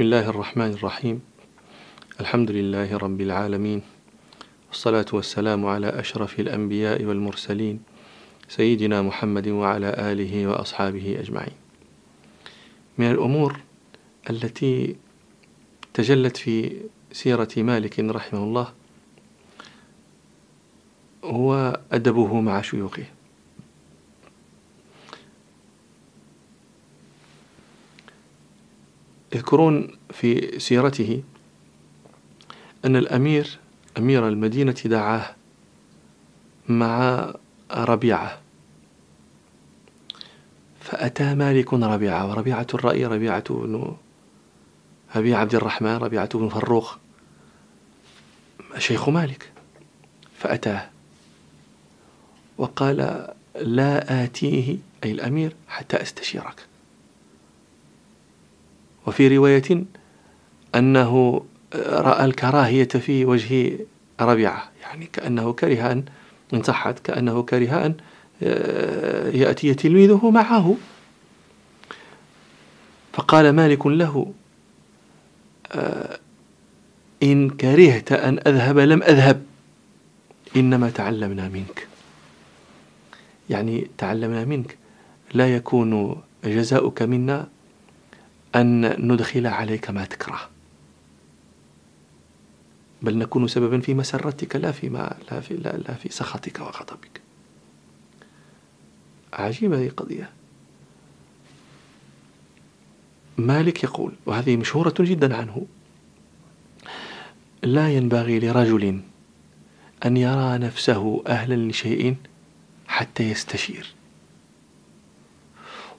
الله الرحمن الرحيم الحمد لله رب العالمين والصلاة والسلام على أشرف الأنبياء والمرسلين سيدنا محمد وعلى آله وأصحابه أجمعين من الأمور التي تجلت في سيرة مالك رحمه الله هو أدبه مع شيوخه يذكرون في سيرته أن الأمير أمير المدينة دعاه مع ربيعة. فأتى مالك ربيعة وربيعة الرأي ربيعة بن أبي عبد الرحمن ربيعة بن فروخ. شيخ مالك. فأتاه. وقال لا آتيه أي الأمير حتى أستشيرك. وفي رواية أنه رأى الكراهية في وجه ربيعة يعني كأنه كره أن إن صحت كأنه كره أن آه، يأتي تلميذه معه. فقال مالك له آه، إن كرهت أن أذهب لم أذهب إنما تعلمنا منك. يعني تعلمنا منك لا يكون جزاؤك منا أن ندخل عليك ما تكره. بل نكون سببا في مسرتك لا في ما لا في لا, لا في سخطك وغضبك. عجيبة هذه القضية. مالك يقول وهذه مشهورة جدا عنه لا ينبغي لرجل أن يرى نفسه أهلا لشيء حتى يستشير.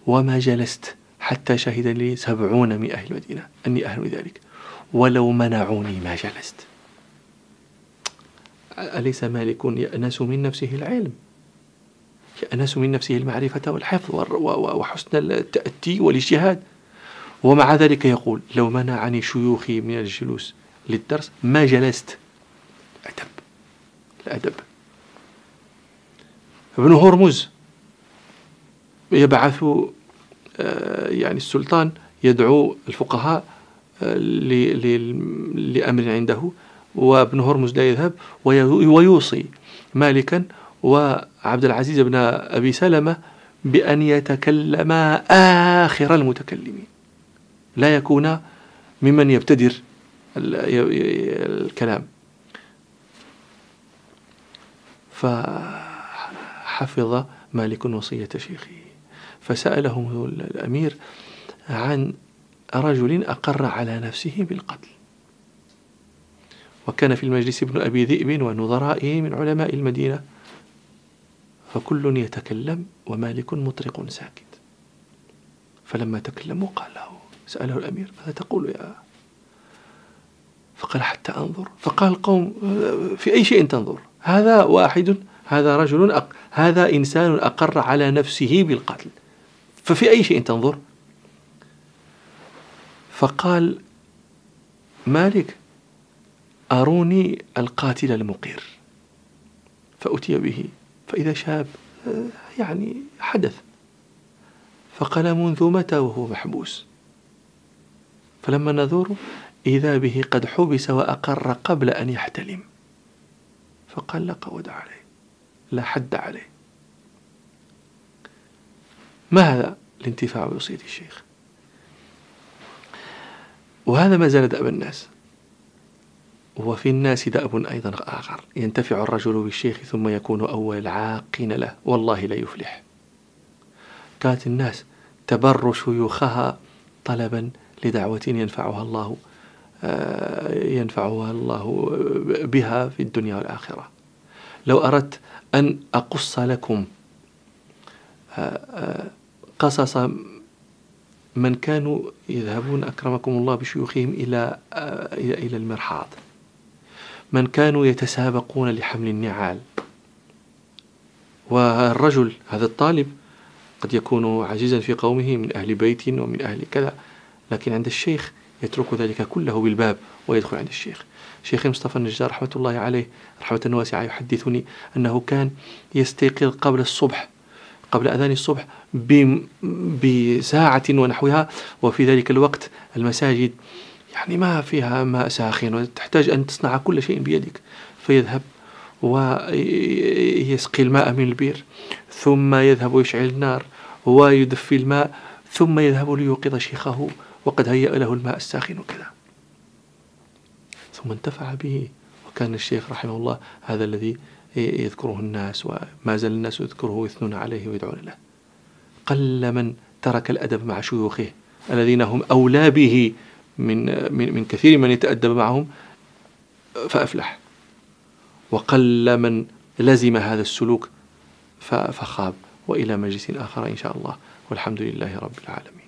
وما جلست حتى شهد لي سبعون من أهل المدينة أني أهل ذلك. ولو منعوني ما جلست. أليس مالك يأنس من نفسه العلم؟ يأنس من نفسه المعرفة والحفظ وحسن التأتي والاجتهاد. ومع ذلك يقول لو منعني شيوخي من الجلوس للدرس ما جلست. أدب الأدب ابن هرمز يبعث يعني السلطان يدعو الفقهاء آه، لأمر عنده وابن هرمز لا يذهب ويوصي مالكا وعبد العزيز بن أبي سلمة بأن يتكلما آخر المتكلمين. لا يكون ممن يبتدر الكلام. فحفظ مالك وصية شيخه. فسأله الأمير عن رجل أقر على نفسه بالقتل. وكان في المجلس ابن أبي ذئب ونظرائه من علماء المدينة. فكل يتكلم ومالك مطرق ساكت. فلما تكلموا قال له سأله الأمير ماذا تقول يا؟ فقال حتى أنظر. فقال القوم في أي شيء تنظر؟ هذا واحد هذا رجل أق... هذا إنسان أقر على نفسه بالقتل. ففي أي شيء تنظر؟ فقال مالك أروني القاتل المقير. فأتي به فإذا شاب يعني حدث. فقال منذ متى وهو محبوس؟ فلما نذور إذا به قد حبس وأقر قبل أن يحتلم. فقال لا قود عليه لا حد عليه. ما هذا؟ الانتفاع بوصية الشيخ. وهذا ما زال دأب الناس. وفي الناس دأب أيضا آخر. ينتفع الرجل بالشيخ ثم يكون أول العاقين له. والله لا يفلح. كانت الناس تبر شيوخها طلبا لدعوة ينفعها الله آه، ينفعها الله بها في الدنيا والآخرة. لو أردت أن أقص لكم آه، آه، قصص من كانوا يذهبون أكرمكم الله بشيوخهم إلى إلى المرحاض. من كانوا يتسابقون لحمل النعال. والرجل هذا الطالب قد يكون عزيزا في قومه من أهل بيت ومن أهل كذا لكن عند الشيخ يترك ذلك كله بالباب ويدخل عند الشيخ. شيخ مصطفى النجار رحمة الله عليه رحمة واسعة يحدثني أنه كان يستيقظ قبل الصبح قبل أذان الصبح بساعة ونحوها وفي ذلك الوقت المساجد يعني ما فيها ماء ساخن وتحتاج أن تصنع كل شيء بيدك فيذهب ويسقي الماء من البير ثم يذهب ويشعل النار ويدفي الماء ثم يذهب ليوقظ شيخه وقد هيأ له الماء الساخن وكذا. ثم انتفع به. وكان الشيخ رحمه الله هذا الذي يذكره الناس وما زال الناس يذكره ويثنون عليه ويدعون له. قل من ترك الأدب مع شيوخه الذين هم أولى به من, من, من كثير من يتأدب معهم فأفلح. وقل من لزم هذا السلوك فخاب وإلى مجلس آخر إن شاء الله. والحمد لله رب العالمين.